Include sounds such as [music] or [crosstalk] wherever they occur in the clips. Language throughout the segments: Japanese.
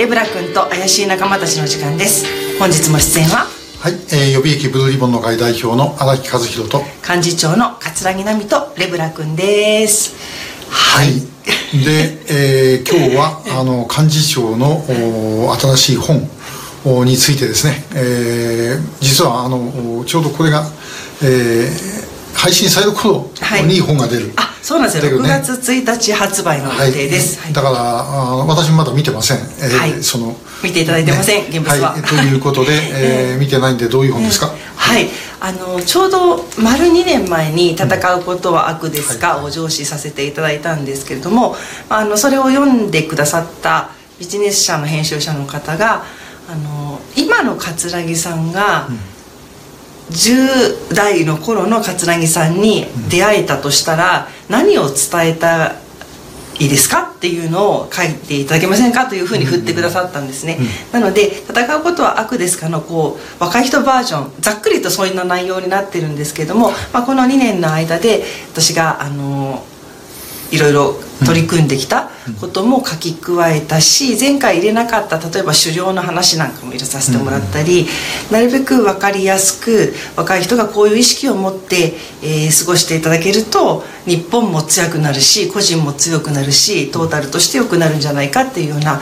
レブラ君と怪しい仲間たちの時間です。本日も出演は？はい、えー、予備役ブルーリボンの会代表の荒木和弘と幹事長の桂木奈美とレブラ君です。はい。[laughs] で、えー、今日はあの幹事長の新しい本についてですね、えー、実はあのちょうどこれが、えー、配信される頃に本が出る、はいそうなんですよ、ね、6月1日発売の予定です、はい、だからあ私まだ見てません、えー、はい、その見ていただいてません、ね、現物は、はい、ということで、[laughs] えー、見てないんでどういう本ですか、はい。あのちょうど丸2年前に「戦うことは悪ですか?」を上司させていただいたんですけれども、あのそれを読んでくださったビジネス社の編集者の方があの今の桂木さんが、うん。10代の頃の桂木さんに出会えたとしたら何を伝えたいいですかっていうのを書いていただけませんかというふうに振ってくださったんですね、うん、なので「戦うことは悪ですか?」のこう若い人バージョンざっくりとそういう内容になってるんですけども、まあ、この2年の間で私があのいろいろ取り組んできたことも書き加えたし前回入れなかった例えば狩猟の話なんかも入れさせてもらったりなるべく分かりやすく若い人がこういう意識を持って、えー、過ごしていただけると日本も強くなるし個人も強くなるしトータルとして良くなるんじゃないかっていうような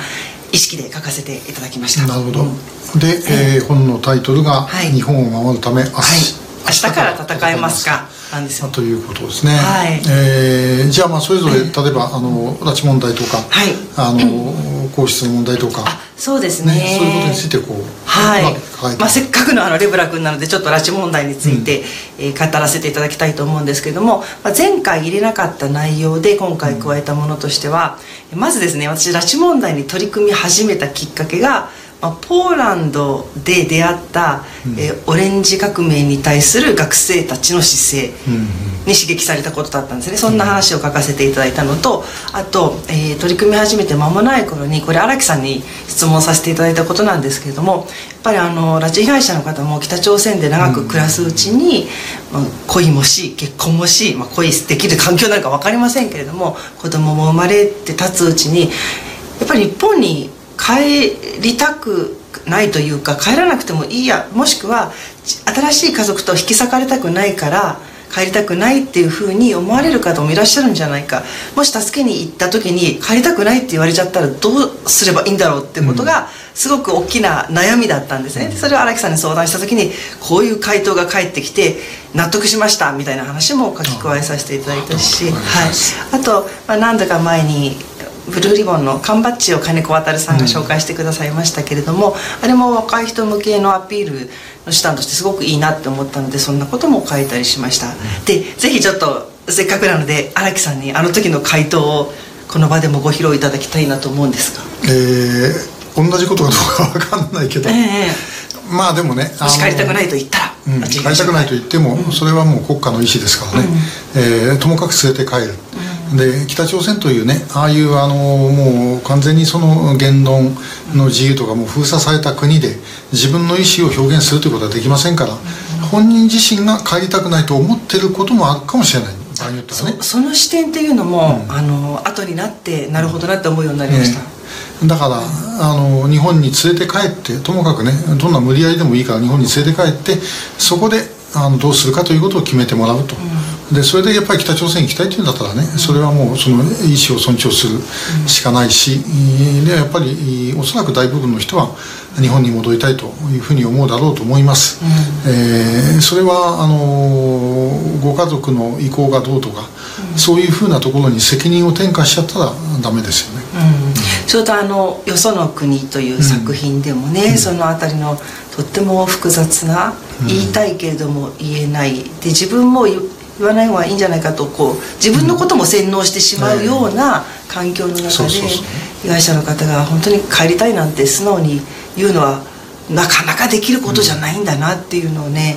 意識で書かせていただきました。なるほど、うん、で、えー、本のタイトルが「日本を守るため明日,、はい、明日から戦えますか」なんです。よということですね、はい、えー、じゃあまあそれぞれ、例えばあの拉致問題とか、はい、あの皇室の問題とかそうですね、ね、そういうことについてこうはい、まあ、せっかくのあのレブラ君なのでちょっと拉致問題について、うん、えー、語らせていただきたいと思うんですけれども、まあ、前回入れなかった内容で今回加えたものとしては、うん、まずですね私拉致問題に取り組み始めたきっかけがまあ、ポーランドで出会った、うん、えー、オレンジ革命に対する学生たちの姿勢に刺激されたことだったんですね。そんな話を書かせていただいたのとあと、えー、取り組み始めて間もない頃にこれ荒木さんに質問させていただいたことなんですけれどもやっぱりあの拉致被害者の方も北朝鮮で長く暮らすうちに、まあ、恋もし結婚もし、まあ、恋できる環境なのか分かりませんけれども子供も生まれて立つうちにやっぱり日本に帰りたくないというか帰らなくてもいいやもしくは新しい家族と引き裂かれたくないから帰りたくないっていうふうに思われる方もいらっしゃるんじゃないか。もし助けに行った時に帰りたくないって言われちゃったらどうすればいいんだろうってことがすごく大きな悩みだったんですね。それを荒木さんに相談した時にこういう回答が返ってきて納得しましたみたいな話も書き加えさせていただいたし、はい、あと、まあ、何度か前にブルーリボンの缶バッジを金子渉さんが紹介してくださいましたけれども、うん、あれも若い人向けのアピールの手段としてすごくいいなって思ったのでそんなことも書いたりしました、うん、でぜひちょっとせっかくなので荒木さんにあの時の回答をこの場でもご披露いただきたいなと思うんですが。えー、同じことかどうか分かんないけど、えー、まあでもねもし帰りたくないと言ったら、うん、帰りたくないと言っても、それはもう国家の意思ですからね、うん、えー、ともかく連れて帰る、で北朝鮮というねああいうあのもう完全にその言論の自由とかも封鎖された国で自分の意思を表現するということはできませんから、本人自身が帰りたくないと思ってることもあるかもしれない。場合によってはね。その視点っていうのも、うん、あの後になってなるほどなって思うようになりました、ねだからあの日本に連れて帰ってともかくねどんな無理やりでもいいから日本に連れて帰ってそこであのどうするかということを決めてもらうと、うん、でそれでやっぱり北朝鮮に行きたいというんだったらね、それはもうその意思を尊重するしかないし、うん、でやっぱりおそらく大部分の人は日本に戻りたいというふうに思うだろうと思います、うん、えー、それはあのご家族の意向がどうとか、そういうふうなところに責任を転嫁しちゃったらダメですよね、ちょうどあの「よその国」という作品でもね、その辺りのとっても複雑な言いたいけれども言えない。で自分も言わない方がいいんじゃないかとこう自分のことも洗脳してしまうような環境の中で被害者の方が本当に帰りたいなんて素直に言うのはなかなかできることじゃないんだなっていうのをね、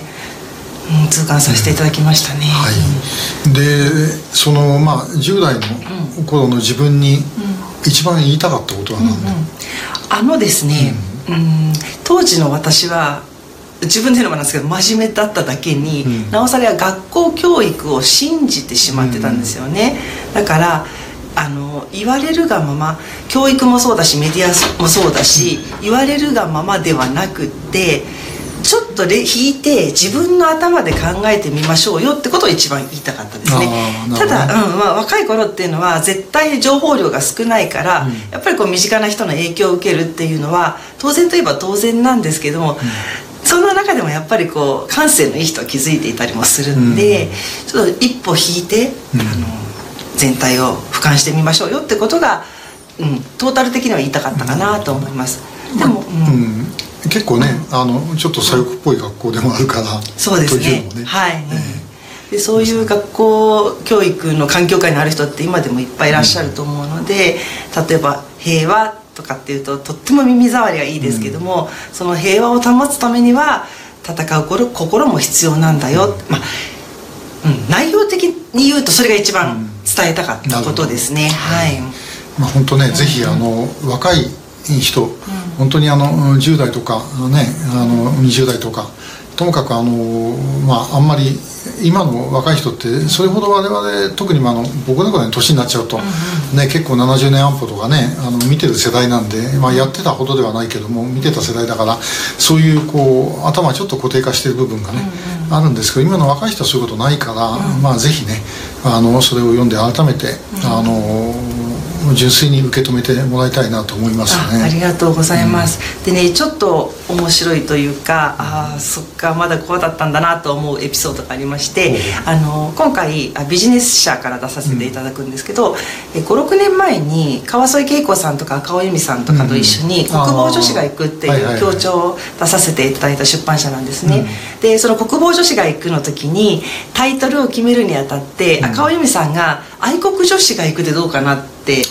うん、痛感させていただきましたね。はい、でそのまあ10代の頃の自分に一番言いたかったことは何だ、うんうん、あのですね、うん当時の私は自分で言うのもなんですけど真面目だっただけに、うん、なおさら学校教育を信じてしまってたんですよね、うん、だからあの言われるがまま教育もそうだしメディアもそうだし言われるがままではなくってちょっと引いて自分の頭で考えてみましょうよってことを一番言いたかったですね。ただ、うんまあ、若い頃っていうのは絶対情報量が少ないから、うん、やっぱりこう身近な人の影響を受けるっていうのは当然といえば当然なんですけども、うん中でもやっぱりこう感性のいい人は気づいていたりもするんで、うん、ちょっと一歩引いて、うん、あの全体を俯瞰してみましょうよってことが、うん、トータル的には言いたかったかなと思います。でも、うん。結構ね、あのちょっと左翼っぽい学校でもあるからそうですね。ね。はい、えー、でそういう学校教育の環境下にある人って今でもいっぱいいらっしゃると思うので、例えば平和とかっていうととっても耳障りがいいですけども、うん、その平和を保つためには戦う心も必要なんだよ、まあうん、内容的に言うとそれが一番伝えたかったことですね、はい、まあ、本当ね、ぜひあの若い人、本当にあの10代とかねあの20代とかともかくあの、まあ、あんまり今の若い人ってそれほど我々特にあの僕の子の年になっちゃうと、ね、結構70年安保とかねあの見てる世代なんで、まあ、やってたほどではないけども見てた世代だからそういうこう頭ちょっと固定化してる部分がね、あるんですけど今の若い人はそういうことないから、まあ、ぜひねあのそれを読んで改めて、あの純粋に受け止めてもらいたいなと思いますね。ありがとうございます、うん、でねちょっと面白いというかああそっかまだこうだったんだなと思うエピソードがありまして、あの今回ビジネス社から出させていただくんですけど、うん、56年前に川添恵子さんとか赤尾由美さんとかと一緒に「国防女子が行く」っていう協調を出させていただいた出版社なんですね、うん、でその「国防女子が行く」の時にタイトルを決めるにあたって赤尾由美さんが「愛国女子が行く」でどうかなってって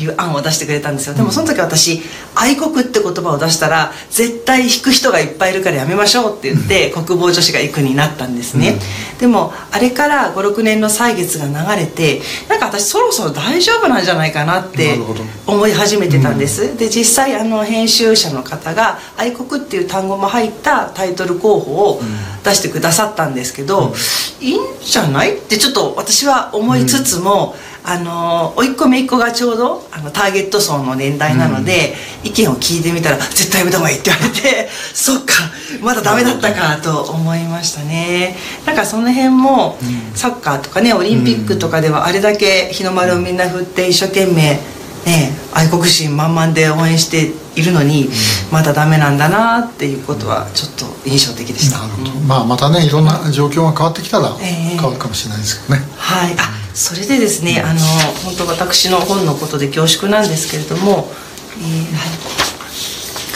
いう案を出してくれたんですよ。でもその時私「愛国」って言葉を出したら絶対引く人がいっぱいいるからやめましょうって言って国防女子が行くになったんですね、でもあれから56年の歳月が流れてなんか私そろそろ大丈夫なんじゃないかなって思い始めてたんです、で実際あの編集者の方が「愛国」っていう単語も入ったタイトル候補を出してくださったんですけど、いいんじゃない？ってちょっと私は思いつつも、うんあの甥っ子姪っ子がちょうどあのターゲット層の年代なので、うん、意見を聞いてみたら「絶対やめた方がいい」って言われて [laughs] そっかまだダメだったかと思いましたね。なんかその辺も、サッカーとかねオリンピックとかではあれだけ日の丸をみんな振って一生懸命ね愛国心満々で応援しているのに、まだダメなんだなっていうことはちょっと印象的でした、まあまたねいろんな状況が変わってきたら変わるかもしれないですけどね、えー、はい。あそれでですねあの本当私の本のことで恐縮なんですけれども、えーは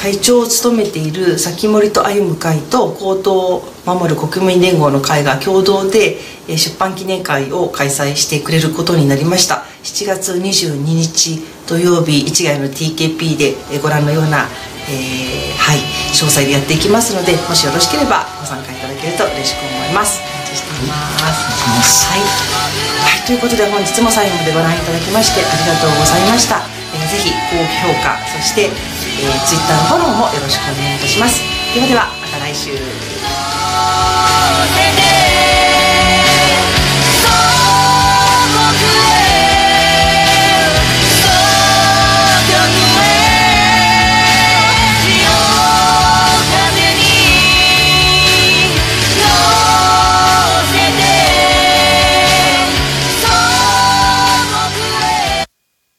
い、会長を務めている先森と歩む会と高等を守る国民連合の会が共同で出版記念会を開催してくれることになりました。7月22日土曜日市ヶ谷の TKP でご覧のような、えー、はい詳細でやっていきますのでもしよろしければご参加いただけると嬉しく思います。お待ちしています。はいということで本日も最後までご覧いただきましてありがとうございました、えー、ぜひ高評価そして、えー、Twitter のフォローもよろしくお願いいたします。ではではまた来週。